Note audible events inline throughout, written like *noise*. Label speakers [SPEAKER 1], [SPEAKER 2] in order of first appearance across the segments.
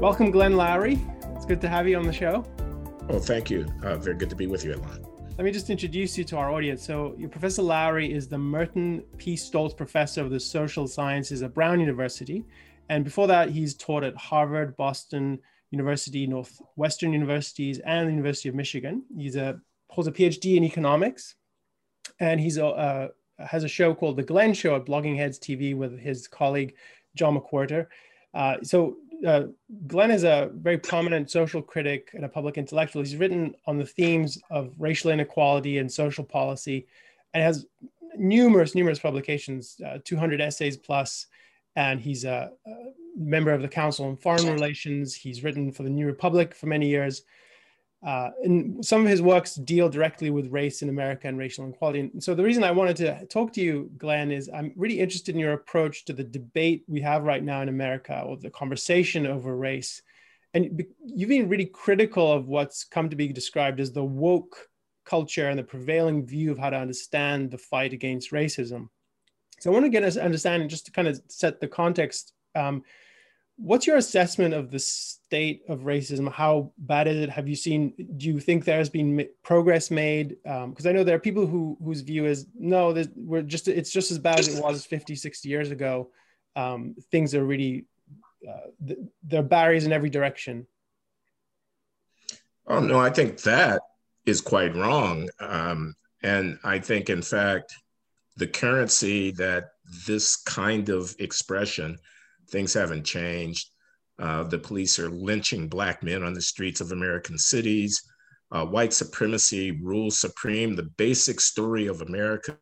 [SPEAKER 1] Welcome, Glenn Lowry. It's good to have you on the show.
[SPEAKER 2] Oh, thank you. Uh, very good to be with you, Alon.
[SPEAKER 1] Let me just introduce you to our audience. So, Professor Lowry is the Merton P. Stoltz Professor of the Social Sciences at Brown University. And before that, he's taught at Harvard, Boston University, Northwestern Universities, and the University of Michigan. He's a holds a PhD in economics, and he's a, uh, has a show called The Glenn Show at Blogging Heads TV with his colleague John McWhorter. Uh, so uh, Glenn is a very prominent social critic and a public intellectual. He's written on the themes of racial inequality and social policy, and has numerous, numerous publications, uh, 200 essays plus. And he's a, a, member of the Council on Foreign Relations. He's written for the New Republic for many years. Uh, and some of his works deal directly with race in America and racial inequality. And so the reason I wanted to talk to you, Glenn, is I'm really interested in your approach to the debate we have right now in America or the conversation over race. And you've been really critical of what's come to be described as the woke culture and the prevailing view of how to understand the fight against racism. So I want to get us understanding just to kind of set the context. Um, what's your assessment of the state of racism? How bad is it? Have you seen do you think there has been progress made? Because um, i know there are people who whose view is no we're just it's just as bad as it was 50 60 years ago. Um, things are really uh, th- there are barriers in every direction.
[SPEAKER 2] Oh no i think that is quite wrong. Um, and i think in fact the currency that this kind of expression Things haven't changed. Uh, the police are lynching Black men on the streets of American cities. Uh, white supremacy rules supreme. The basic story of America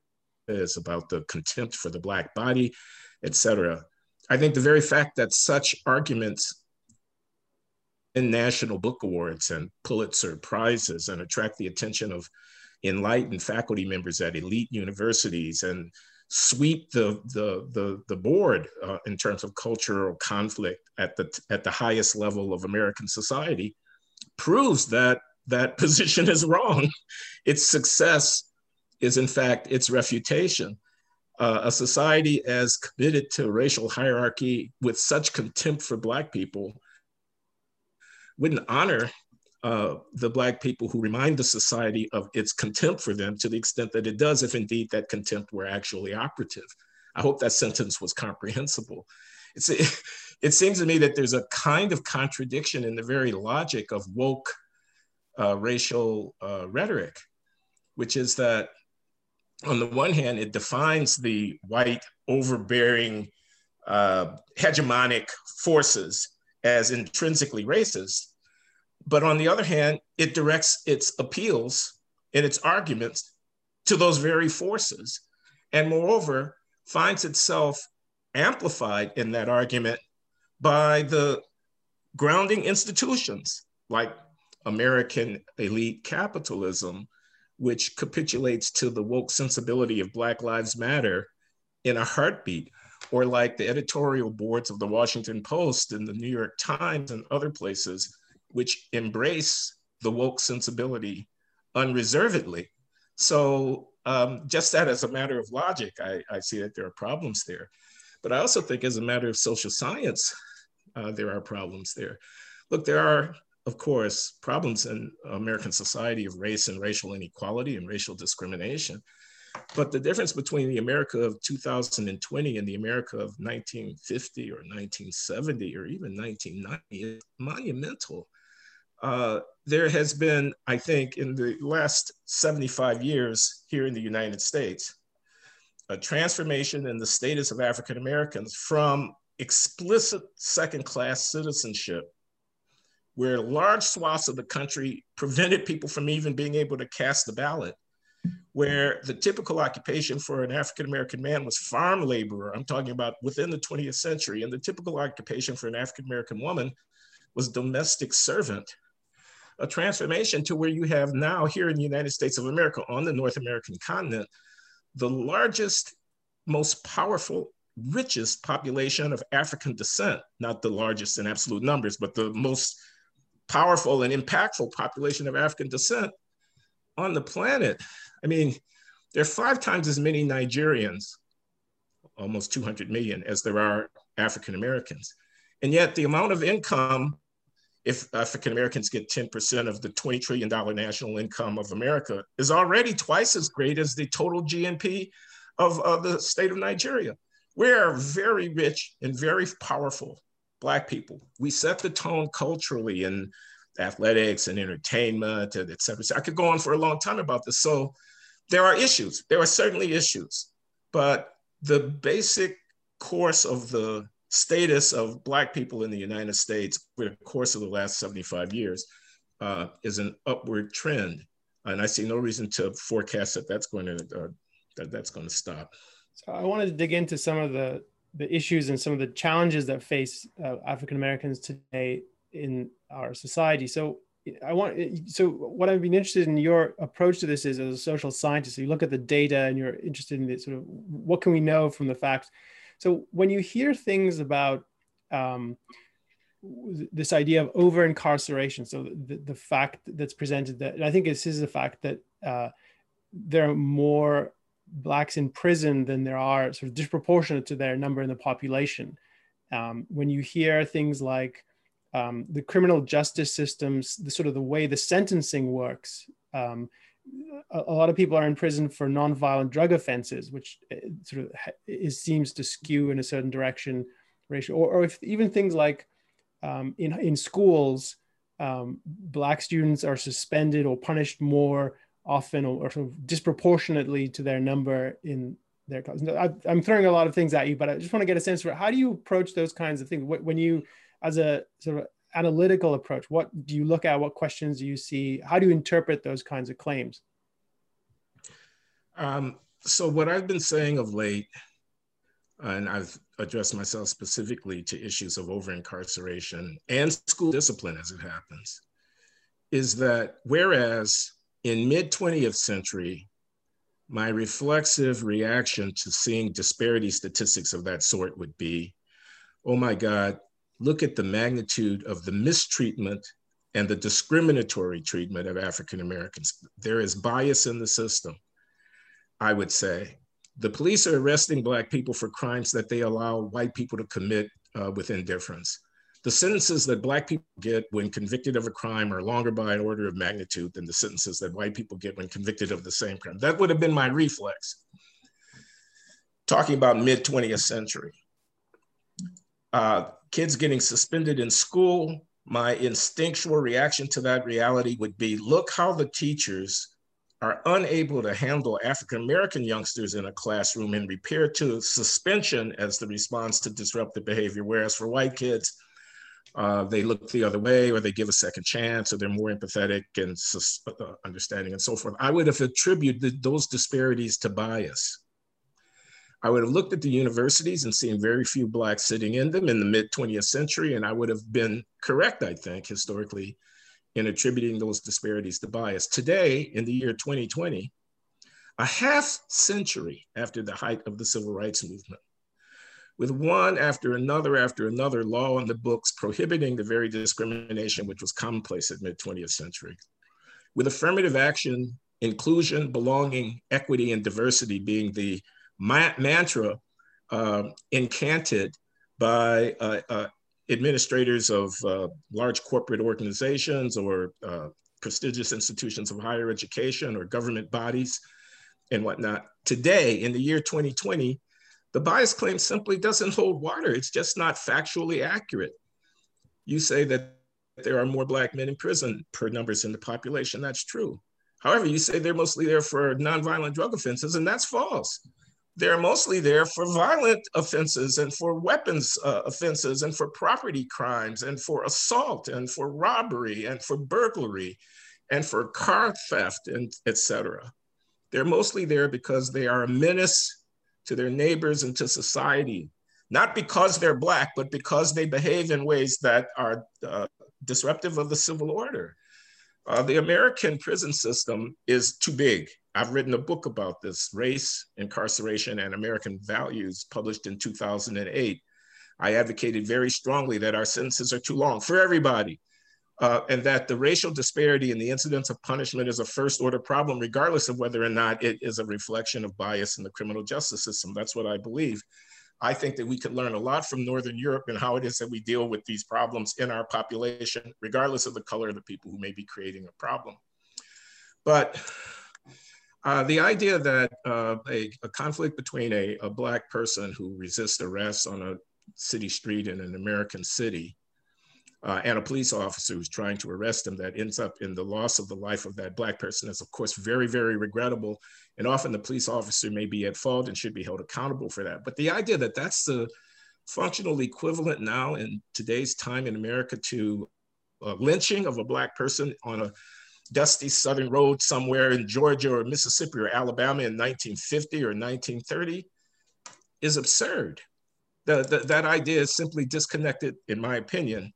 [SPEAKER 2] is about the contempt for the Black body, etc. I think the very fact that such arguments in national book awards and Pulitzer prizes and attract the attention of enlightened faculty members at elite universities and sweep the the the, the board uh, in terms of cultural conflict at the at the highest level of American society proves that that *laughs* position is wrong. Its success is in fact its refutation. Uh, a society as committed to racial hierarchy with such contempt for Black people wouldn't honor uh, the Black people who remind the society of its contempt for them to the extent that it does, if indeed that contempt were actually operative. I hope that sentence was comprehensible. It's, it, *laughs* it seems to me that there's a kind of contradiction in the very logic of woke uh, racial uh, rhetoric, which is that on the one hand, it defines the white overbearing uh, hegemonic forces as intrinsically racist but on the other hand, it directs its appeals and its arguments to those very forces. And moreover, finds itself amplified in that argument by the grounding institutions like American elite capitalism, which capitulates to the woke sensibility of Black Lives Matter in a heartbeat, or like the editorial boards of the Washington Post and the New York Times and other places which embrace the woke sensibility unreservedly. So um, just that as a matter of logic, I, I, see that there are problems there. But I also think as a matter of social science, uh, there are problems there. Look, there are, of course, problems in American society of race and racial inequality and racial discrimination. But the difference between the America of 2020 and the America of 1950 or 1970 or even 1990 is monumental. Uh, there has been, I think, in the last 75 years here in the United States, a transformation in the status of African Americans from explicit second class citizenship, where large swaths of the country prevented people from even being able to cast the ballot, where the typical occupation for an African American man was farm laborer. I'm talking about within the 20th century. And the typical occupation for an African American woman was domestic servant a transformation to where you have now here in the United States of America on the North American continent, the largest, most powerful, richest population of African descent, not the largest in absolute numbers, but the most powerful and impactful population of African descent on the planet. I mean, there are five times as many Nigerians, almost 200 million, as there are African Americans. And yet the amount of income if African Americans get 10% of the $20 trillion national income of America, is already twice as great as the total GNP of, the state of Nigeria. We're very rich and very powerful Black people. We set the tone culturally in athletics and entertainment, and et cetera. So I could go on for a long time about this. So there are issues. There are certainly issues, but the basic course of the status of Black people in the United States over the course of the last 75 years uh, is an upward trend. And I see no reason to forecast that that's going to, uh, that that's going to stop.
[SPEAKER 1] So I wanted to dig into some of the, the issues and some of the challenges that face uh, African Americans today in our society. So I want so what I've been interested in your approach to this is as a social scientist. You look at the data and you're interested in the sort of what can we know from the facts. So when you hear things about um, this idea of over incarceration, so the, the fact that's presented that I think this is the fact that uh, there are more blacks in prison than there are sort of disproportionate to their number in the population. Um, when you hear things like um, the criminal justice systems, the sort of the way the sentencing works. Um, a, lot of people are in prison for nonviolent drug offenses, which uh, sort of is, seems to skew in a certain direction, racial, or, or if even things like um, in in schools, um, black students are suspended or punished more often or, or sort of disproportionately to their number in their class. I'm throwing a lot of things at you, but I just want to get a sense for how do you approach those kinds of things when you as a sort of analytical approach? What do you look at? What questions do you see? How do you interpret those kinds of claims?
[SPEAKER 2] Um, so what i've been saying of late and i've addressed myself specifically to issues of over incarceration and school discipline as it happens is that whereas in mid 20th century my reflexive reaction to seeing disparity statistics of that sort would be oh my god look at the magnitude of the mistreatment and the discriminatory treatment of African Americans. There is bias in the system, I would say. The police are arresting Black people for crimes that they allow white people to commit uh, with indifference. The sentences that Black people get when convicted of a crime are longer by an order of magnitude than the sentences that white people get when convicted of the same crime. That would have been my reflex. Talking about mid 20th century. Uh, kids getting suspended in school, my instinctual reaction to that reality would be look how the teachers are unable to handle African American youngsters in a classroom and repair to suspension as the response to disruptive behavior. Whereas for white kids, uh, they look the other way or they give a second chance or they're more empathetic and uh, understanding and so forth. I would have attributed those disparities to bias. I would have looked at the universities and seen very few Blacks sitting in them in the mid 20th century, and I would have been correct, I think, historically, in attributing those disparities to bias. Today, in the year 2020, a half century after the height of the civil rights movement, with one after another after another law on the books prohibiting the very discrimination which was commonplace at mid 20th century, with affirmative action, inclusion, belonging, equity, and diversity being the ma- mantra uh, incanted by uh, uh, administrators of uh, large corporate organizations or uh, prestigious institutions of higher education or government bodies and whatnot. Today, in the year 2020, the bias claim simply doesn't hold water. It's just not factually accurate. You say that there are more Black men in prison per numbers in the population. That's true. However, you say they're mostly there for nonviolent drug offenses, and that's false they're mostly there for violent offenses and for weapons uh, offenses and for property crimes and for assault and for robbery and for burglary and for car theft and etc. They're mostly there because they are a menace to their neighbors and to society, not because they're black, but because they behave in ways that are uh, disruptive of the civil order. Uh, the American prison system is too big I've written a book about this race, incarceration, and American values, published in 2008. I advocated very strongly that our sentences are too long for everybody, uh, and that the racial disparity in the incidence of punishment is a first order problem, regardless of whether or not it is a reflection of bias in the criminal justice system. That's what I believe. I think that we could learn a lot from Northern Europe and how it is that we deal with these problems in our population, regardless of the color of the people who may be creating a problem. But uh, the idea that uh, a, a, conflict between a, a, Black person who resists arrest on a city street in an American city uh, and a police officer who's trying to arrest him that ends up in the loss of the life of that Black person is, of course, very, very regrettable. And often the police officer may be at fault and should be held accountable for that. But the idea that that's the functional equivalent now in today's time in America to lynching of a Black person on a dusty southern road somewhere in Georgia or Mississippi or Alabama in 1950 or 1930 is absurd. The, the, that idea is simply disconnected, in my opinion,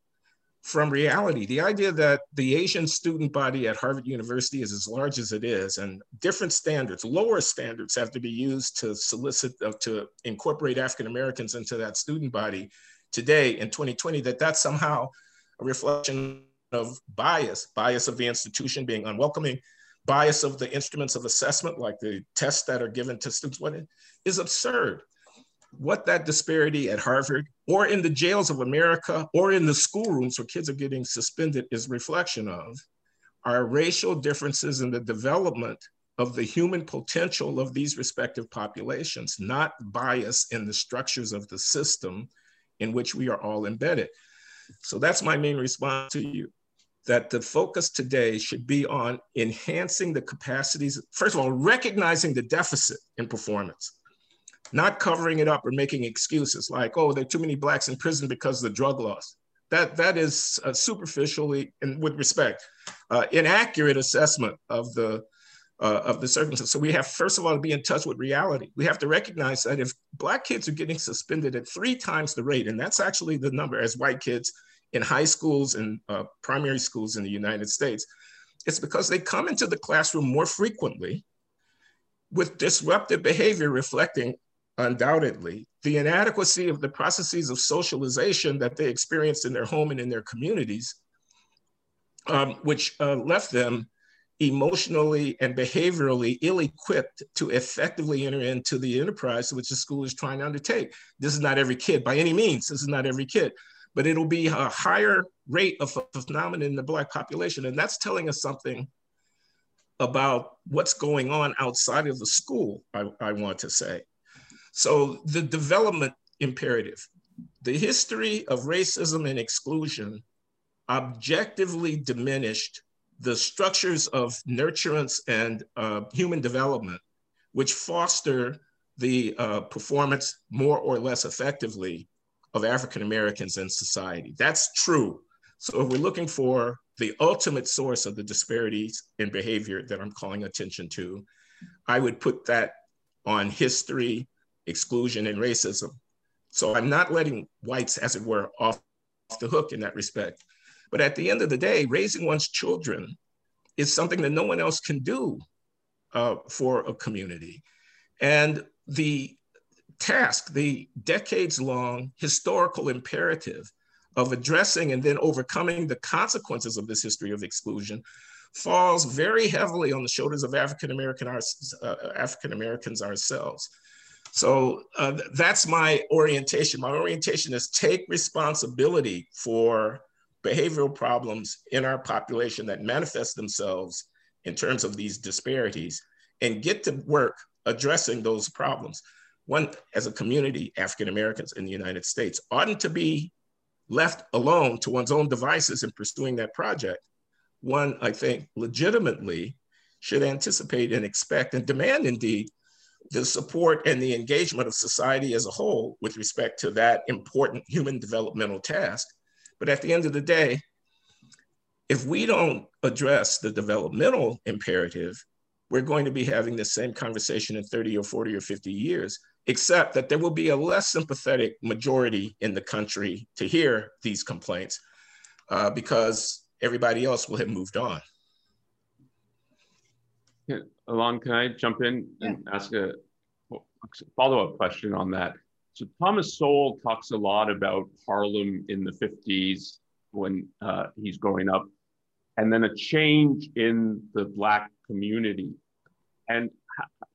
[SPEAKER 2] from reality. The idea that the Asian student body at Harvard University is as large as it is, and different standards, lower standards, have to be used to solicit, uh, to incorporate African Americans into that student body today in 2020, that that's somehow a reflection of bias, bias of the institution being unwelcoming, bias of the instruments of assessment, like the tests that are given to students, what is absurd what that disparity at Harvard or in the jails of America or in the schoolrooms where kids are getting suspended is reflection of are racial differences in the development of the human potential of these respective populations, not bias in the structures of the system in which we are all embedded. So that's my main response to you that the focus today should be on enhancing the capacities, first of all, recognizing the deficit in performance not covering it up or making excuses like, oh, there are too many blacks in prison because of the drug laws. That, that is superficially and with respect, uh, inaccurate assessment of the, uh, of the circumstances. So we have, first of all, to be in touch with reality. We have to recognize that if black kids are getting suspended at three times the rate, and that's actually the number as white kids in high schools and uh, primary schools in the United States, it's because they come into the classroom more frequently with disruptive behavior reflecting undoubtedly, the inadequacy of the processes of socialization that they experienced in their home and in their communities, um, which uh, left them emotionally and behaviorally ill-equipped to effectively enter into the enterprise which the school is trying to undertake. This is not every kid by any means. This is not every kid, but it'll be a higher rate of phenomenon in the Black population. And that's telling us something about what's going on outside of the school, I, I want to say. So the development imperative, the history of racism and exclusion objectively diminished the structures of nurturance and uh, human development, which foster the uh, performance more or less effectively of African Americans in society. That's true. So if we're looking for the ultimate source of the disparities in behavior that I'm calling attention to, I would put that on history exclusion, and racism. So I'm not letting whites, as it were, off, off the hook in that respect. But at the end of the day, raising one's children is something that no one else can do uh, for a community. And the task, the decades long historical imperative of addressing and then overcoming the consequences of this history of exclusion falls very heavily on the shoulders of African American uh, African Americans ourselves. So uh, that's my orientation. My orientation is take responsibility for behavioral problems in our population that manifest themselves in terms of these disparities and get to work addressing those problems. One, as a community, African Americans in the United States oughtn't to be left alone to one's own devices in pursuing that project. One, I think, legitimately should anticipate and expect and demand indeed the support and the engagement of society as a whole with respect to that important human developmental task. But at the end of the day, if we don't address the developmental imperative, we're going to be having the same conversation in 30 or 40 or 50 years, except that there will be a less sympathetic majority in the country to hear these complaints uh, because everybody else will have moved on.
[SPEAKER 3] Alon, can I jump in and yeah. ask a follow-up question on that? So Thomas Sowell talks a lot about Harlem in the 50s when uh, he's growing up, and then a change in the Black community. And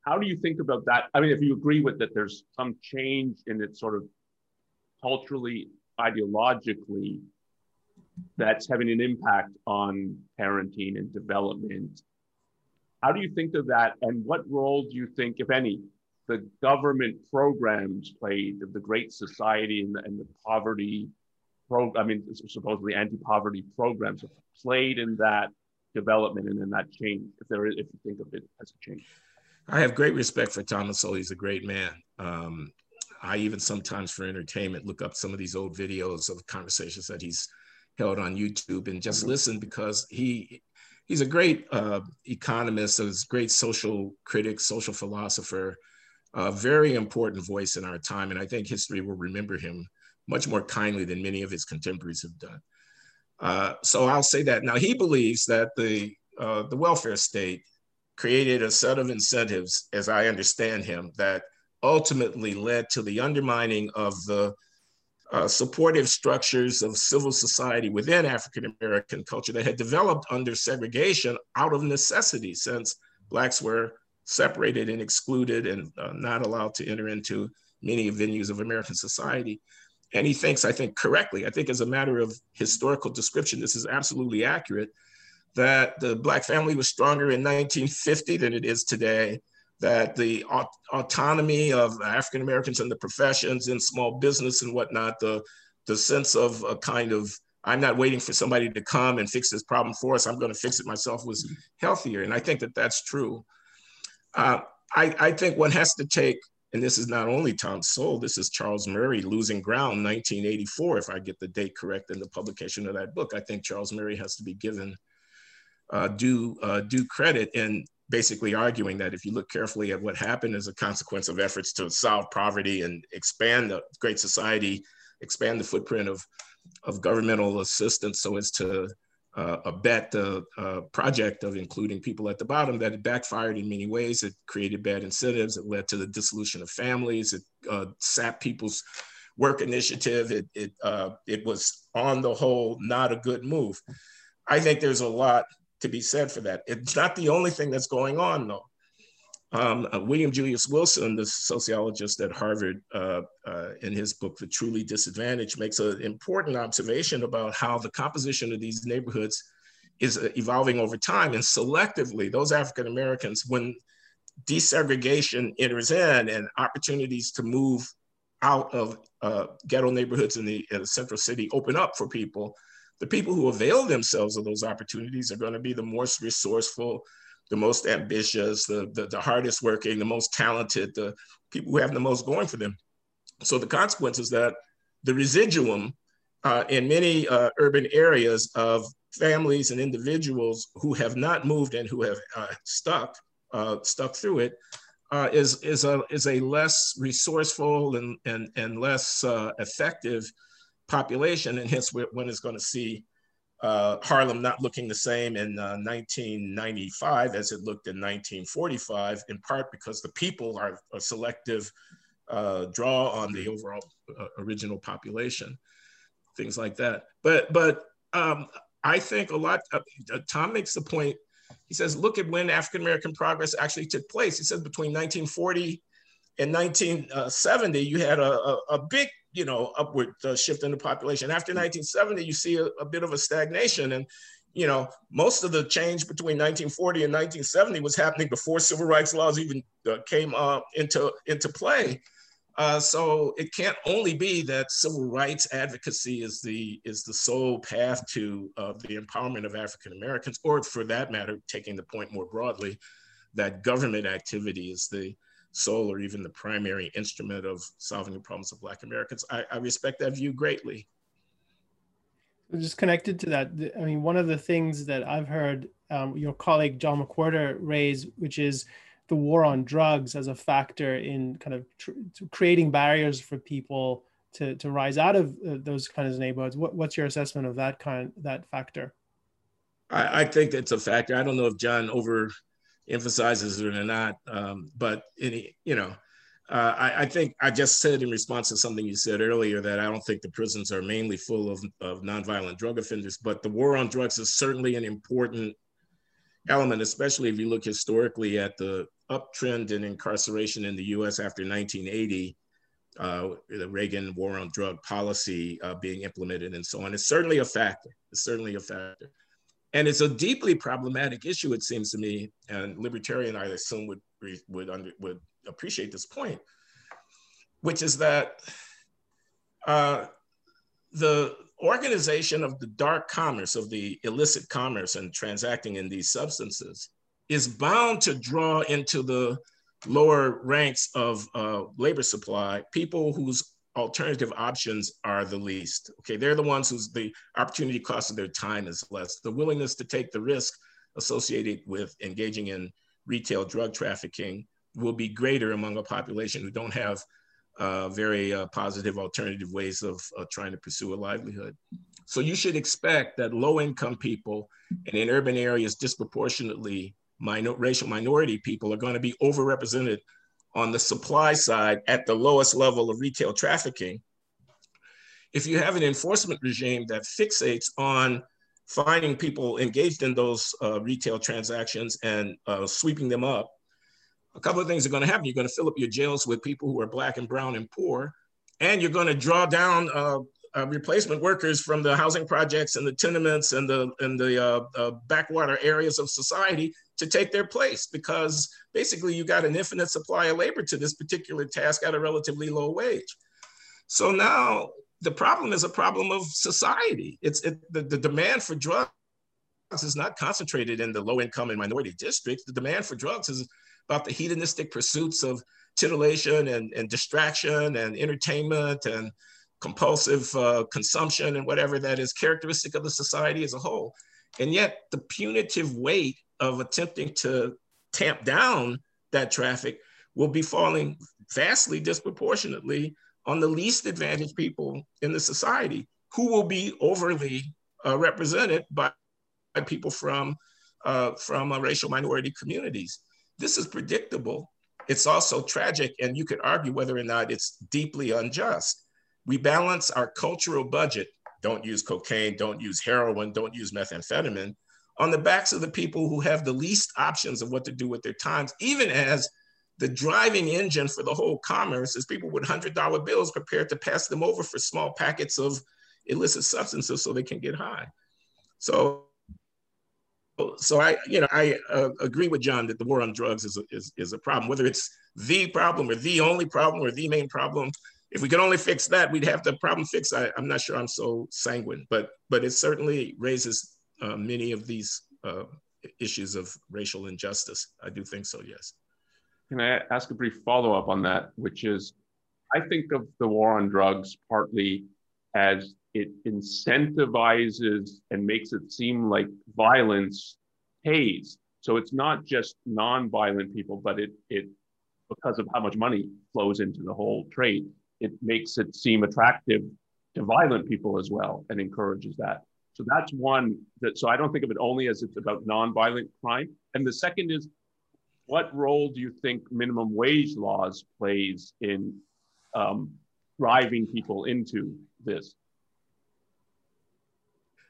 [SPEAKER 3] how do you think about that? I mean, if you agree with that, there's some change in it sort of culturally, ideologically, that's having an impact on parenting and development. How do you think of that? And what role do you think, if any, the government programs played of the Great Society and the, and the poverty pro, I mean, supposedly anti-poverty programs played in that development and in that change, if there is, if you think of it as a change?
[SPEAKER 2] I have great respect for Thomas Sowell. He's a great man. Um, I even sometimes for entertainment look up some of these old videos of conversations that he's held on YouTube and just mm-hmm. listen because he he's a great uh, economist, a great social critic, social philosopher, a very important voice in our time. And I think history will remember him much more kindly than many of his contemporaries have done. Uh, so I'll say that. Now he believes that the uh, the welfare state created a set of incentives, as I understand him, that ultimately led to the undermining of the uh, supportive structures of civil society within African American culture that had developed under segregation out of necessity, since Blacks were separated and excluded and uh, not allowed to enter into many venues of American society. And he thinks, I think correctly, I think as a matter of historical description, this is absolutely accurate, that the Black family was stronger in 1950 than it is today that the aut- autonomy of African Americans in the professions in small business and whatnot, the the sense of a kind of I'm not waiting for somebody to come and fix this problem for us. I'm going to fix it myself was healthier, and I think that that's true. Uh, I, I think one has to take, and this is not only Tom Sowell, this is Charles Murray, Losing Ground, 1984, if I get the date correct in the publication of that book. I think Charles Murray has to be given uh, due uh, due credit. And basically arguing that if you look carefully at what happened as a consequence of efforts to solve poverty and expand the Great Society, expand the footprint of, of governmental assistance so as to uh, abet the uh, project of including people at the bottom, that it backfired in many ways. It created bad incentives. It led to the dissolution of families. It uh, sapped people's work initiative. It, it, uh, it was on the whole not a good move. I think there's a lot to be said for that. It's not the only thing that's going on, though. Um, uh, William Julius Wilson, the sociologist at Harvard, uh, uh, in his book, The Truly Disadvantaged, makes an important observation about how the composition of these neighborhoods is uh, evolving over time. And selectively, those African Americans, when desegregation enters in and opportunities to move out of uh, ghetto neighborhoods in the, in the central city open up for people, the people who avail themselves of those opportunities are going to be the most resourceful, the most ambitious, the, the, the, hardest working, the most talented, the people who have the most going for them. So the consequence is that the residuum uh, in many uh, urban areas of families and individuals who have not moved and who have uh, stuck, uh, stuck through it, uh, is is, a, is a less resourceful and, and, and less uh, effective population, and hence one is going to see uh, Harlem not looking the same in uh, 1995 as it looked in 1945, in part because the people are a selective uh, draw on the overall uh, original population, things like that. But but um, I think a lot. Uh, Tom makes the point. He says, look at when African American progress actually took place. He says between 1940 in 1970, you had a, a, a big, you know, upward uh, shift in the population. After 1970, you see a, a, bit of a stagnation. And, you know, most of the change between 1940 and 1970 was happening before civil rights laws even uh, came uh, into, into play. Uh, so it can't only be that civil rights advocacy is the is the sole path to uh, the empowerment of African Americans, or for that matter, taking the point more broadly, that government activity is the sole or even the primary instrument of solving the problems of Black Americans. I, I respect that view greatly.
[SPEAKER 1] Just connected to that, I mean, one of the things that I've heard um, your colleague John McWhorter raise, which is the war on drugs as a factor in kind of tr- creating barriers for people to, to rise out of uh, those kinds of neighborhoods. What, what's your assessment of that kind that factor?
[SPEAKER 2] I, I think it's a factor. I don't know if John over emphasizes it or not. Um, but any, you know, uh, I, I, think I just said in response to something you said earlier that I don't think the prisons are mainly full of, of nonviolent drug offenders, but the war on drugs is certainly an important element, especially if you look historically at the uptrend in incarceration in the US after 1980, uh, the Reagan war on drug policy uh, being implemented and so on. It's certainly a factor. It's certainly a factor. And it's a deeply problematic issue, it seems to me, and libertarian, I assume, would, would, under, would appreciate this point, which is that uh, the organization of the dark commerce, of the illicit commerce and transacting in these substances is bound to draw into the lower ranks of uh, labor supply people whose alternative options are the least. Okay, they're the ones whose the opportunity cost of their time is less. The willingness to take the risk associated with engaging in retail drug trafficking will be greater among a population who don't have uh, very uh, positive alternative ways of uh, trying to pursue a livelihood. So you should expect that low income people and in urban areas disproportionately minor, racial minority people are going to be overrepresented on the supply side at the lowest level of retail trafficking. If you have an enforcement regime that fixates on finding people engaged in those uh, retail transactions and uh, sweeping them up, a couple of things are going to happen. You're going to fill up your jails with people who are black and brown and poor, and you're going to draw down uh, uh, replacement workers from the housing projects and the tenements and the and the uh, uh, backwater areas of society to take their place because basically you got an infinite supply of labor to this particular task at a relatively low wage. So now the problem is a problem of society. It's it, the, the demand for drugs is not concentrated in the low income and minority districts. The demand for drugs is about the hedonistic pursuits of titillation and, and distraction and entertainment and compulsive uh, consumption and whatever that is characteristic of the society as a whole. And yet, the punitive weight of attempting to tamp down that traffic will be falling vastly disproportionately on the least advantaged people in the society who will be overly uh, represented by, by, people from, uh, from uh, racial minority communities. This is predictable. It's also tragic, and you could argue whether or not it's deeply unjust. We balance our cultural budget don't use cocaine, don't use heroin, don't use methamphetamine on the backs of the people who have the least options of what to do with their times, even as the driving engine for the whole commerce is people with $100 bills prepared to pass them over for small packets of illicit substances so they can get high. So so I, you know, I uh, agree with John that the war on drugs is a, is, is a problem. Whether it's the problem or the only problem or the main problem, if we could only fix that, we'd have the problem fixed. I, am not sure I'm so sanguine, but but it certainly raises uh, many of these uh, issues of racial injustice. I do think so. Yes.
[SPEAKER 3] Can I ask a brief follow up on that, which is, I think of the war on drugs partly as it incentivizes and makes it seem like violence pays. So it's not just non-violent people, but it it because of how much money flows into the whole trade, it makes it seem attractive to violent people as well and encourages that. So that's one that so I don't think of it only as it's about non-violent crime. And the second is what role do you think minimum wage laws plays in um, driving people into this?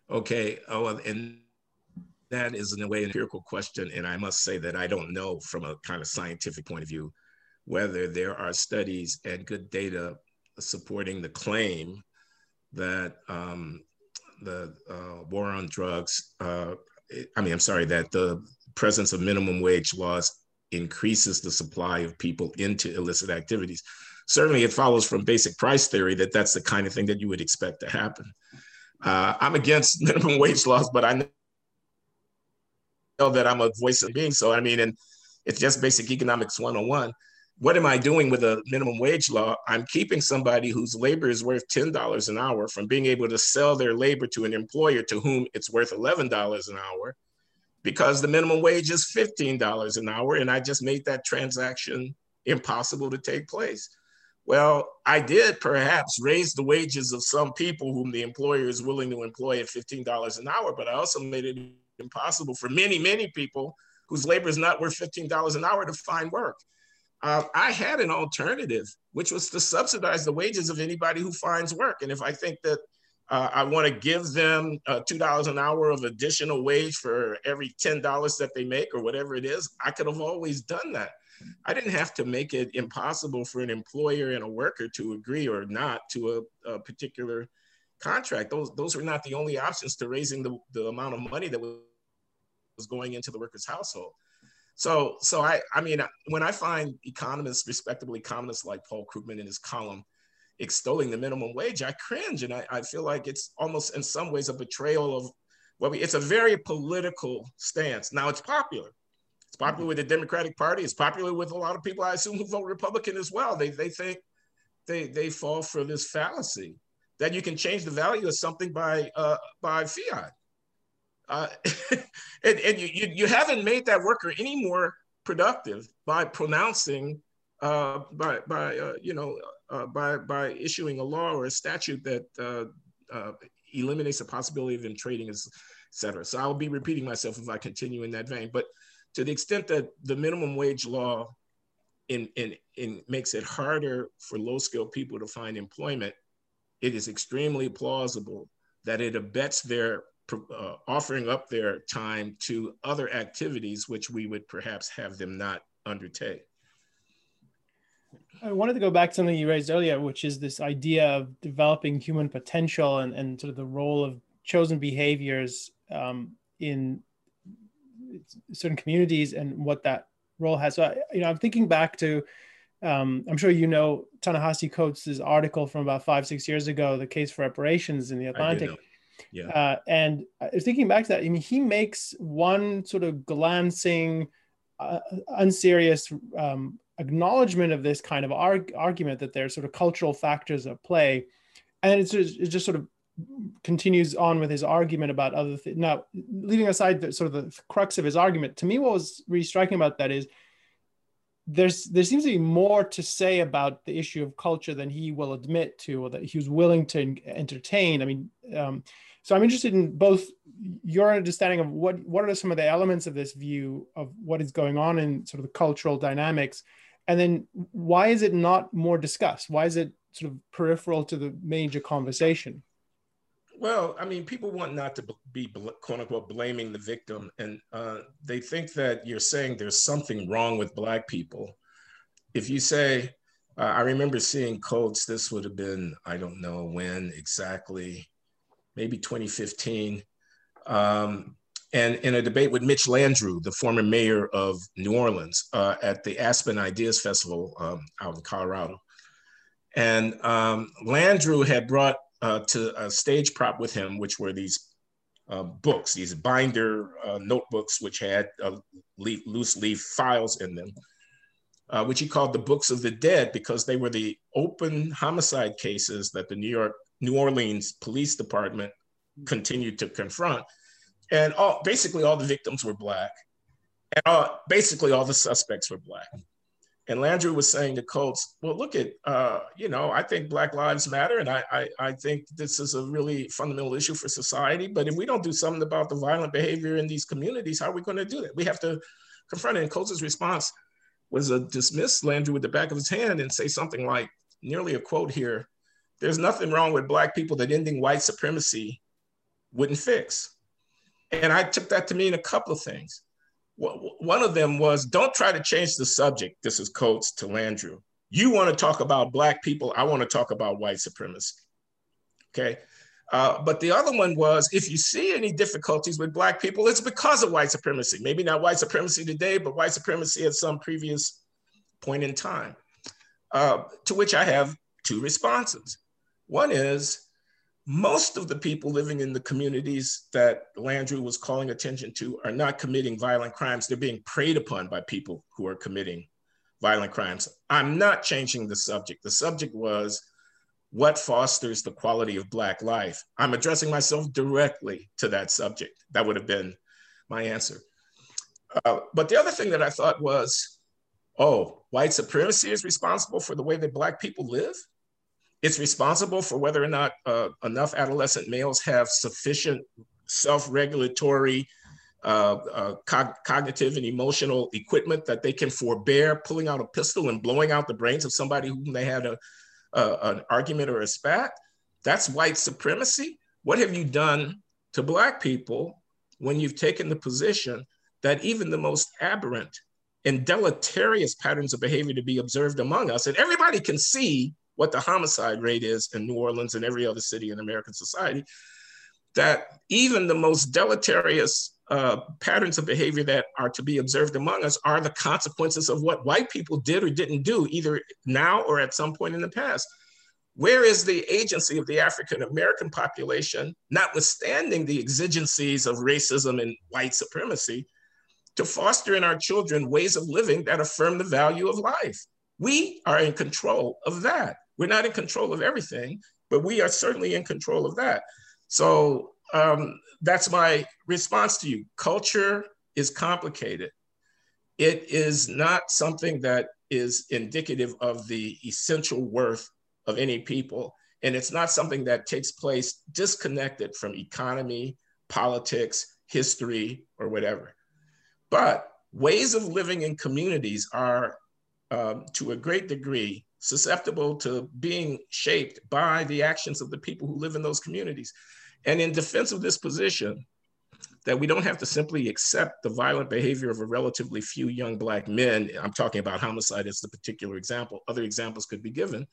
[SPEAKER 2] Okay. Oh, and that is in a way an empirical question. And I must say that I don't know from a kind of scientific point of view whether there are studies and good data supporting the claim that um, the uh, war on drugs, uh, I mean, I'm sorry, that the presence of minimum wage laws increases the supply of people into illicit activities. Certainly, it follows from basic price theory that that's the kind of thing that you would expect to happen. Uh, I'm against *laughs* minimum wage laws, but I know that I'm a voice of being so. I mean, and it's just basic economics 101. What am I doing with a minimum wage law? I'm keeping somebody whose labor is worth $10 an hour from being able to sell their labor to an employer to whom it's worth $11 an hour because the minimum wage is $15 an hour. And I just made that transaction impossible to take place. Well, I did perhaps raise the wages of some people whom the employer is willing to employ at $15 an hour, but I also made it impossible for many, many people whose labor is not worth $15 an hour to find work. Uh, I had an alternative, which was to subsidize the wages of anybody who finds work. And if I think that uh, I want to give them uh, $2 an hour of additional wage for every $10 that they make or whatever it is, I could have always done that. I didn't have to make it impossible for an employer and a worker to agree or not to a, a particular contract. Those those were not the only options to raising the, the amount of money that was going into the worker's household. So so I I mean when I find economists, respectable economists like Paul Krugman in his column extolling the minimum wage, I cringe and I, I feel like it's almost in some ways a betrayal of well, it's a very political stance. Now it's popular. It's popular with the Democratic Party. It's popular with a lot of people, I assume, who vote Republican as well. They, they think they, they fall for this fallacy that you can change the value of something by, uh, by fiat. Uh, *laughs* and and you, you, you, haven't made that worker any more productive by pronouncing, uh, by, by uh, you know, uh, by, by issuing a law or a statute that uh, uh, eliminates the possibility of them trading, et cetera. So I'll be repeating myself if I continue in that vein. But to the extent that the minimum wage law in, in, in makes it harder for low skilled people to find employment, it is extremely plausible that it abets their uh, offering up their time to other activities which we would perhaps have them not undertake.
[SPEAKER 1] I wanted to go back to something you raised earlier, which is this idea of developing human potential and, and sort of the role of chosen behaviors um, in certain communities and what that role has. So, I, you know, I'm thinking back to, um, I'm sure you know Ta-Nehisi Coates' article from about five, six years ago, The Case for Reparations in the Atlantic.
[SPEAKER 2] Yeah.
[SPEAKER 1] Uh, and was thinking back to that. I mean, he makes one sort of glancing, uh, unserious um, acknowledgement of this kind of arg- argument that there's sort of cultural factors at play. And it's just, it just sort of continues on with his argument about other things. Now, leaving aside the sort of the crux of his argument, to me, what was really striking about that is there's there seems to be more to say about the issue of culture than he will admit to, or that he was willing to entertain. I mean, um, so I'm interested in both your understanding of what what are some of the elements of this view of what is going on in sort of the cultural dynamics, and then why is it not more discussed? Why is it sort of peripheral to the major conversation?
[SPEAKER 2] Well, I mean, people want not to be quote unquote blaming the victim, and uh, they think that you're saying there's something wrong with Black people. If you say, uh, I remember seeing Coates, this would have been, I don't know when exactly, maybe 2015, um, and in a debate with Mitch Landrieu, the former mayor of New Orleans, uh, at the Aspen Ideas Festival um, out in Colorado. And um, Landrieu had brought uh, to a stage prop with him, which were these uh, books, these binder uh, notebooks, which had uh, loose leaf files in them, uh, which he called the books of the dead because they were the open homicide cases that the New York, New Orleans Police Department continued to confront. And all, basically all the victims were Black and all, basically all the suspects were Black. And Landrieu was saying to Coates, well, look at, uh, you know, I think Black Lives Matter, and I, I, I, think this is a really fundamental issue for society. But if we don't do something about the violent behavior in these communities, how are we going to do that? We have to confront it. And Coates' response was to dismiss Landrieu with the back of his hand and say something like, nearly a quote here, there's nothing wrong with Black people that ending white supremacy wouldn't fix. And I took that to mean a couple of things one of them was don't try to change the subject. This is Coates to Landrieu. You want to talk about Black people. I want to talk about white supremacy. Okay. Uh, but the other one was if you see any difficulties with Black people, it's because of white supremacy. Maybe not white supremacy today, but white supremacy at some previous point in time. Uh, to which I have two responses. One is most of the people living in the communities that Landrieu was calling attention to are not committing violent crimes. They're being preyed upon by people who are committing violent crimes. I'm not changing the subject. The subject was what fosters the quality of Black life. I'm addressing myself directly to that subject. That would have been my answer. Uh, but the other thing that I thought was, oh, white supremacy is responsible for the way that Black people live? It's responsible for whether or not uh, enough adolescent males have sufficient self-regulatory uh, uh, cog cognitive and emotional equipment that they can forbear pulling out a pistol and blowing out the brains of somebody whom they had a, an argument or a spat. That's white supremacy. What have you done to Black people when you've taken the position that even the most aberrant and deleterious patterns of behavior to be observed among us. And everybody can see what the homicide rate is in New Orleans and every other city in American society, that even the most deleterious uh, patterns of behavior that are to be observed among us are the consequences of what white people did or didn't do, either now or at some point in the past. Where is the agency of the African American population, notwithstanding the exigencies of racism and white supremacy, to foster in our children ways of living that affirm the value of life? We are in control of that. We're not in control of everything, but we are certainly in control of that. So um, that's my response to you. Culture is complicated. It is not something that is indicative of the essential worth of any people. And it's not something that takes place disconnected from economy, politics, history, or whatever. But ways of living in communities are, um, to a great degree, susceptible to being shaped by the actions of the people who live in those communities. And in defense of this position, that we don't have to simply accept the violent behavior of a relatively few young Black men. I'm talking about homicide as the particular example. Other examples could be given.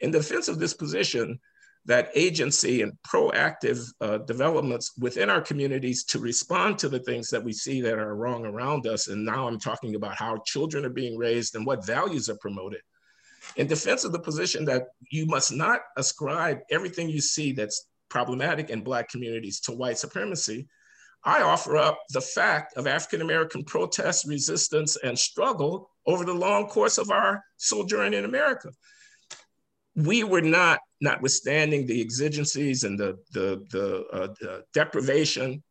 [SPEAKER 2] In defense of this position, that agency and proactive uh, developments within our communities to respond to the things that we see that are wrong around us. And now I'm talking about how children are being raised and what values are promoted. In defense of the position that you must not ascribe everything you see that's problematic in Black communities to white supremacy, I offer up the fact of African American protest, resistance, and struggle over the long course of our sojourn in America. We were not, notwithstanding the exigencies and the, the, the, uh, the deprivation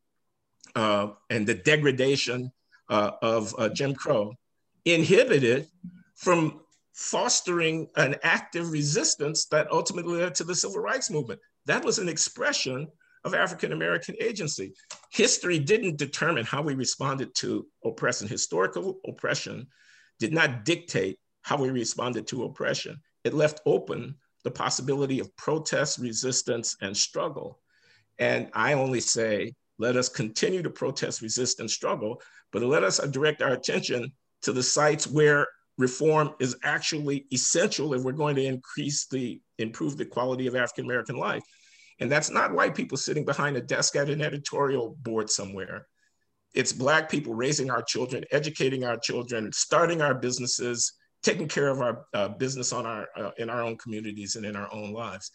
[SPEAKER 2] uh, and the degradation uh, of uh, Jim Crow, inhibited from fostering an active resistance that ultimately led to the civil rights movement. That was an expression of African American agency. History didn't determine how we responded to oppression. Historical oppression did not dictate how we responded to oppression it left open the possibility of protest, resistance, and struggle. And I only say, let us continue to protest, resist, and struggle, but let us direct our attention to the sites where reform is actually essential if we're going to increase the, improve the quality of African American life. And that's not white people sitting behind a desk at an editorial board somewhere. It's Black people raising our children, educating our children, starting our businesses, taking care of our uh, business on our uh, in our own communities and in our own lives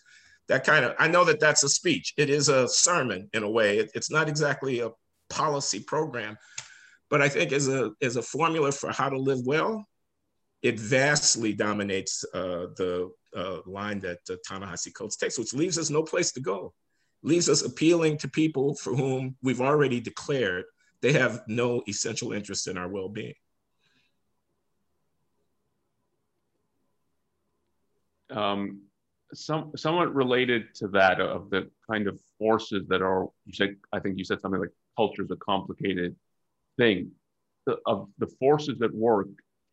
[SPEAKER 2] that kind of i know that that's a speech it is a sermon in a way it, it's not exactly a policy program but i think as a as a formula for how to live well it vastly dominates uh, the uh, line that uh, Ta-Nehisi Coates takes, which leaves us no place to go, leaves us appealing to people for whom we've already declared they have no essential interest in our well-being.
[SPEAKER 3] um, some somewhat related to that of the kind of forces that are you said I think you said something like culture is a complicated thing the, of the forces that work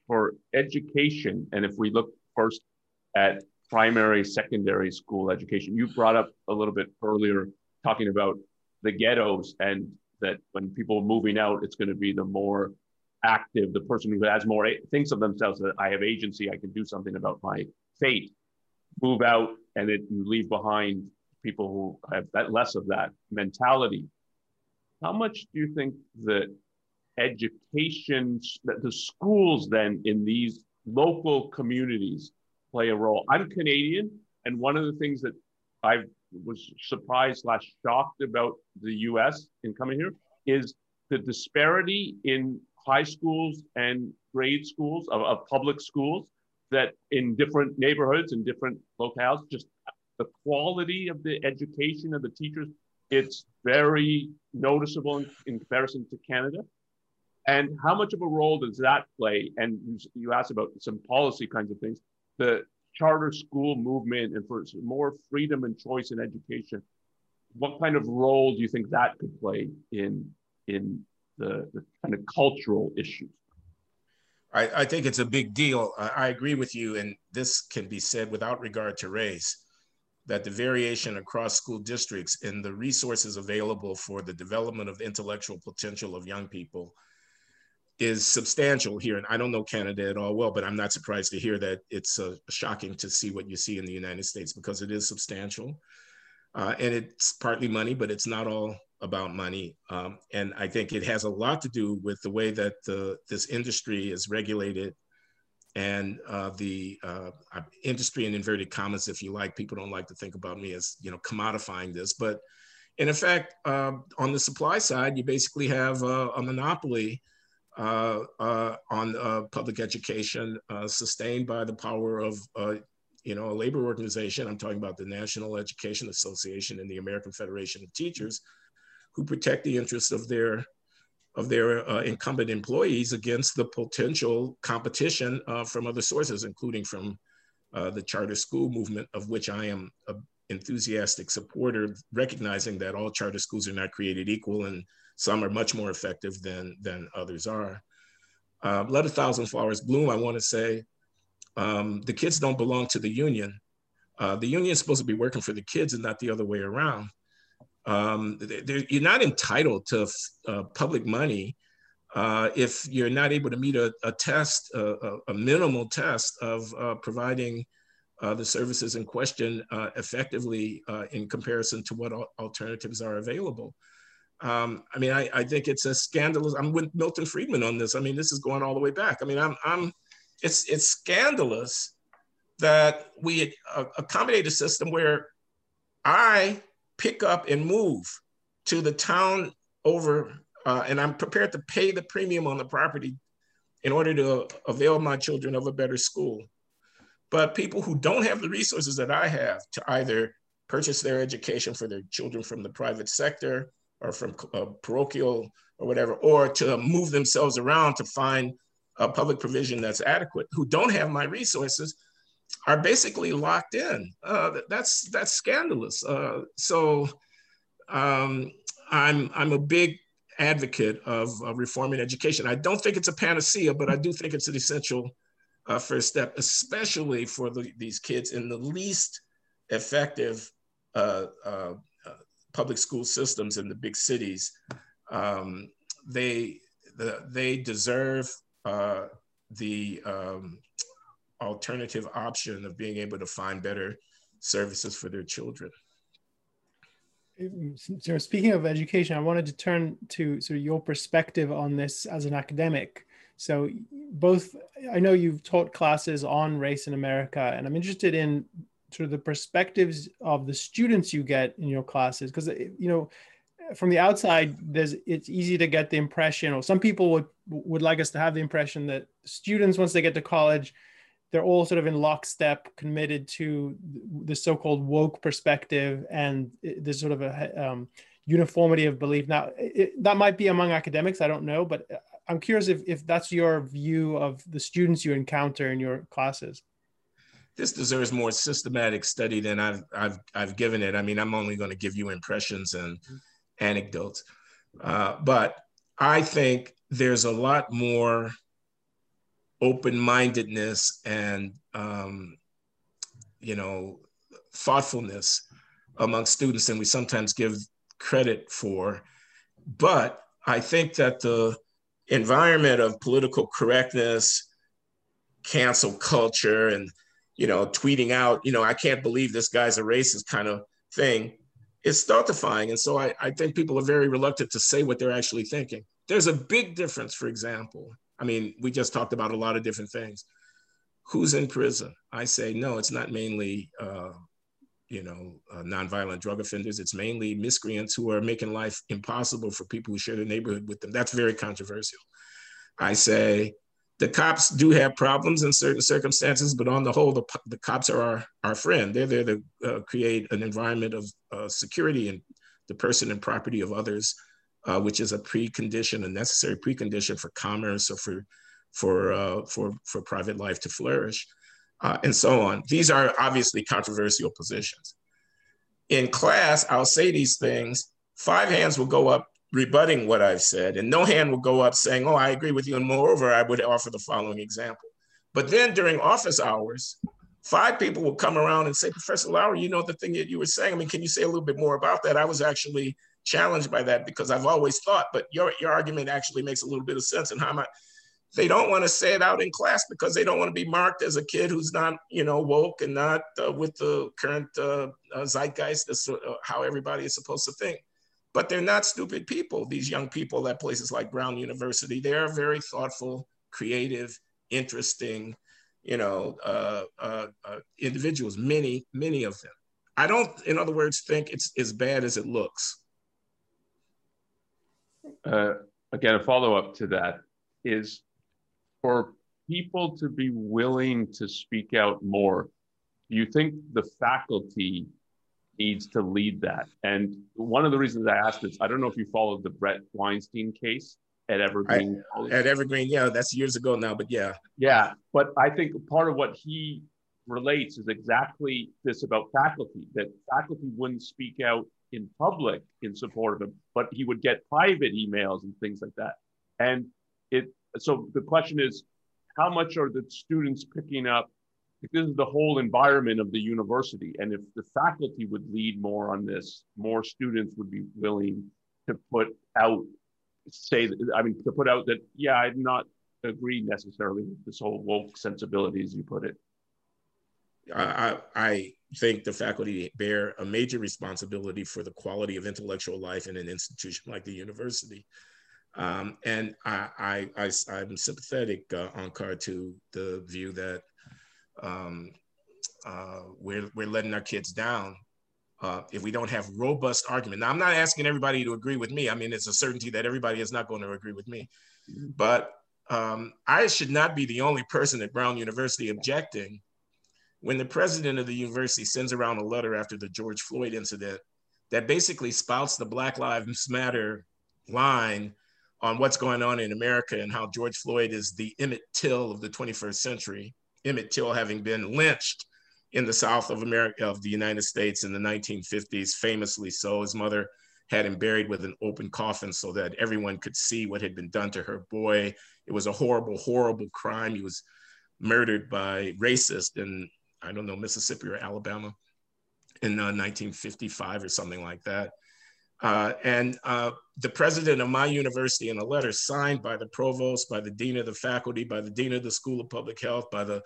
[SPEAKER 3] for education and if we look first at primary secondary school education you brought up a little bit earlier talking about the ghettos and that when people are moving out it's going to be the more active the person who has more thinks of themselves that i have agency i can do something about my fate move out and it, you leave behind people who have that less of that mentality. How much do you think that education, that the schools then in these local communities play a role? I'm Canadian, and one of the things that I was surprised slash shocked about the U.S. in coming here is the disparity in high schools and grade schools of, of public schools that in different neighborhoods and different locales, just the quality of the education of the teachers, it's very noticeable in, in comparison to Canada. And how much of a role does that play? And you, asked about some policy kinds of things. The charter school movement and for more freedom and choice in education. What kind of role do you think that could play in in the, the kind of cultural issues?
[SPEAKER 2] I, I think it's a big deal. I, I agree with you, and this can be said without regard to race that the variation across school districts in the resources available for the development of the intellectual potential of young people is substantial here. And I don't know Canada at all well, but I'm not surprised to hear that it's uh, shocking to see what you see in the United States because it is substantial. Uh, and it's partly money, but it's not all about money. Um, and I think it has a lot to do with the way that the, this industry is regulated and uh, the uh, industry in inverted commas, if you like. People don't like to think about me as you know commodifying this, but in effect, uh, on the supply side, you basically have a monopoly uh, uh, on uh, public education, sustained by the power of you know a labor organization. I'm talking about the National Education Association and the American Federation of Teachers, who protect the interests of their of their uh, incumbent employees against the potential competition uh, from other sources, including from uh, the charter school movement, of which I am an enthusiastic supporter, recognizing that all charter schools are not created equal and some are much more effective than, than others are. Uh, Let a Thousand Flowers Bloom, I want to say, um, the kids don't belong to the union. Uh, the union is supposed to be working for the kids and not the other way around. Um, you're not entitled to uh, public money uh, if you're not able to meet a, a test, a, a, minimal test of uh, providing uh, the services in question uh, effectively in comparison to what alternatives are available. Um, I mean, I, I, think it's a scandalous. I'm with Milton Friedman on this. I mean, this is going all the way back. I mean, I'm, I'm it's, it's scandalous that we accommodate a system where I pick up and move to the town over, uh, and I'm prepared to pay the premium on the property in order to avail my children of a better school. But people who don't have the resources that I have to either purchase their education for their children from the private sector or from uh, parochial or whatever, or to move themselves around to find a public provision that's adequate, who don't have my resources, are basically locked in. Uh, that's that's scandalous. Uh, so um, I'm I'm a big advocate of reforming education. I don't think it's a panacea, but I do think it's an essential uh, first step, especially for the, these kids in the least effective uh, public school systems in the big cities. Um, they the, they deserve the um, alternative option of being able to find better services for their children.
[SPEAKER 1] Speaking of education, I wanted to turn to sort of your perspective on this as an academic. So both, I know you've taught classes on race in America, and I'm interested in sort of the perspectives of the students you get in your classes, because eh, you know, from the outside, there's it's easy to get the impression, or some people would would like us to have the impression that students once they get to college they're all sort of in lockstep committed to the so-called woke perspective and eh, there's sort of a eh, um, uniformity of belief. Now it, that might be among academics i don't know but i'm curious if, if that's your view of the students you encounter in your classes
[SPEAKER 2] this deserves more systematic study than I've, I've, I've given it. I mean, I'm only going to give you impressions and anecdotes. Uh, but I think there's a lot more open-mindedness and um, you know thoughtfulness among students than we sometimes give credit for but i think that the environment of political correctness cancel culture and you know tweeting out you know i can't believe this guy's a racist kind of thing is stultifying and so I, I think people are very reluctant to say what they're actually thinking there's a big difference for example I mean, we just talked about a lot of different things. Who's in prison? I say, no, it's not mainly, uh, you know, uh, nonviolent drug offenders. It's mainly miscreants who are making life impossible for people who share the neighborhood with them. That's very controversial. I say, the cops do have problems in certain circumstances, but on the whole, the, the cops are our, our friend. They're there to uh, create an environment of uh, security and the person and property of others uh, which is a precondition, a necessary precondition for commerce or for for uh, for for private life to flourish, uh, and so on. These are obviously controversial positions. In class, I'll say these things. Five hands will go up rebutting what I've said, and no hand will go up saying, "Oh, I agree with you." And moreover, I would offer the following example. But then during office hours, five people will come around and say, Professor Loury, you know the thing that you were saying. I mean, can you say a little bit more about that? I was actually challenged by that because I've always thought, but your, your argument actually makes a little bit of sense. And how am I, they don't want to say it out in class because they don't want to be marked as a kid who's not, you know, woke and not uh, with the current uh, uh, zeitgeist. That's uh, how everybody is supposed to think. But they're not stupid people. These young people at places like Brown University, they are very thoughtful, creative, interesting, you know, uh, uh, individuals. Many, many of them. I don't, in other words, think it's as bad as it looks.
[SPEAKER 3] again, a follow up to that is for people to be willing to speak out more, do you think the faculty needs to lead that? And one of the reasons I asked this, I don't know if you followed the Bret Weinstein case at Evergreen.
[SPEAKER 2] I, at Evergreen, yeah, that's years ago now, but yeah.
[SPEAKER 3] Yeah, but I think part of what he relates is exactly this about faculty, that faculty wouldn't speak out in public in support of him, but he would get private emails and things like that. And it so the question is, how much are the students picking up? This is the whole environment of the university. And if the faculty would lead more on this, more students would be willing to put out, say, I mean, to put out that, yeah, I'm not agree necessarily with this whole woke sensibility, as you put it.
[SPEAKER 2] I, I think the faculty bear a major responsibility for the quality of intellectual life in an institution like the university. Um, and I, I, I, am sympathetic, uh, Onkar, to the view that um, uh, we're, we're letting our kids down uh, if we don't have robust argument. Now, I'm not asking everybody to agree with me. I mean, it's a certainty that everybody is not going to agree with me. But um, I should not be the only person at Brown University objecting when the president of the university sends around a letter after the George Floyd incident that basically spouts the Black Lives Matter line on what's going on in America and how George Floyd is the Emmett Till of the 21st century. Emmett Till having been lynched in the South of America of the United States in the 1950s, famously so. His mother had him buried with an open coffin so that everyone could see what had been done to her boy. It was a horrible, horrible crime. He was murdered by racists in, I don't know, Mississippi or Alabama in uh, 1955 or something like that. Uh, and uh, the president of my university, in a letter signed by the provost, by the dean of the faculty, by the dean of the School of Public Health, by the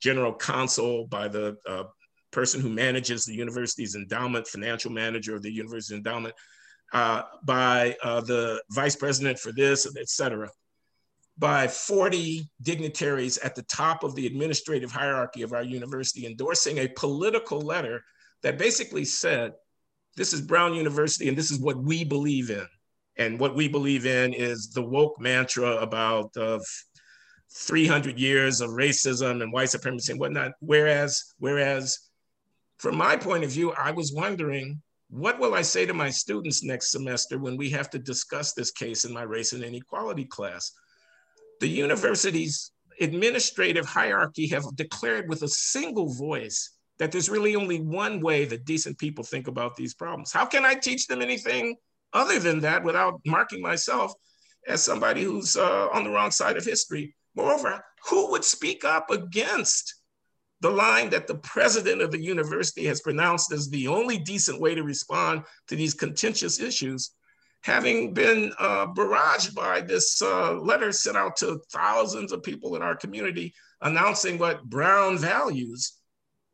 [SPEAKER 2] general counsel, by the uh, person who manages the university's endowment, financial manager of the university endowment, uh, by uh, the vice president for this, et cetera, by 40 dignitaries at the top of the administrative hierarchy of our university endorsing a political letter that basically said, this is Brown University, and this is what we believe in. And what we believe in is the woke mantra about uh, 300 years of racism and white supremacy and whatnot. Whereas, whereas, from my point of view, I was wondering, what will I say to my students next semester when we have to discuss this case in my race and inequality class? The university's administrative hierarchy have declared with a single voice that there's really only one way that decent people think about these problems. How can I teach them anything other than that without marking myself as somebody who's uh, on the wrong side of history? Moreover, who would speak up against the line that the president of the university has pronounced as the only decent way to respond to these contentious issues, having been uh, barraged by this uh, letter sent out to thousands of people in our community announcing what Brown values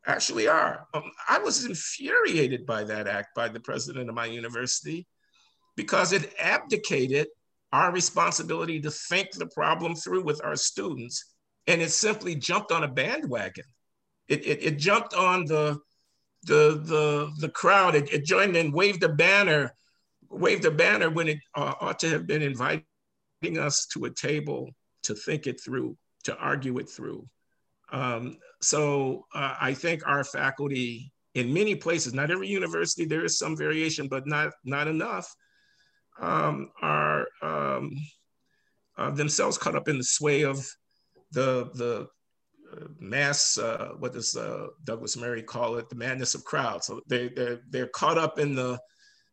[SPEAKER 2] actually are. Um, I was infuriated by that act by the president of my university because it abdicated our responsibility to think the problem through with our students. And it simply jumped on a bandwagon. It, it, it jumped on the, the, the, the crowd. It, it, joined in, waved a banner, waved a banner when it uh, ought to have been inviting us to a table to think it through, to argue it through. Um, so uh, I think our faculty in many places, not every university, there is some variation, but not, not enough, um, are um, uh, themselves caught up in the sway of the, the uh, mass, uh, what does uh, Douglas Murray call it, the madness of crowds. So they, they're, they're caught up in the,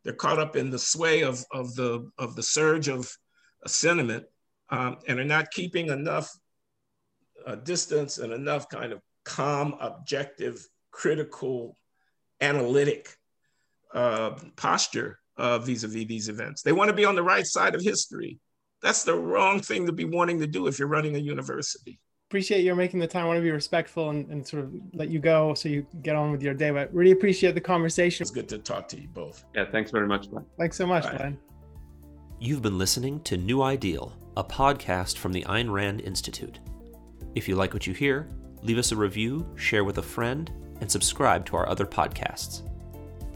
[SPEAKER 2] they're caught up in the sway of, of, the, of the surge of sentiment um, and are not keeping enough uh, distance and enough kind of calm, objective, critical, analytic uh, posture uh, vis-a-vis these events. They want to be on the right side of history. That's the wrong thing to be wanting to do if you're running a university.
[SPEAKER 1] Appreciate your making the time. I want to be respectful and, and sort of let you go so you get on with your day. But really appreciate the conversation.
[SPEAKER 2] It's good to talk to you both.
[SPEAKER 3] Yeah, thanks very much, Glenn.
[SPEAKER 1] Thanks so much, Bye. Glenn.
[SPEAKER 4] You've been listening to New Ideal, a podcast from the Ayn Rand Institute. If you like what you hear, leave us a review, share with a friend, and subscribe to our other podcasts.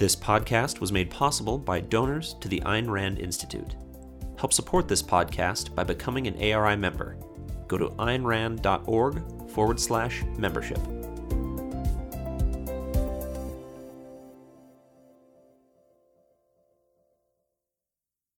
[SPEAKER 4] This podcast was made possible by donors to the Ayn Rand Institute. Help support this podcast by becoming an ARI member. Go to aynrand.org forward slash membership.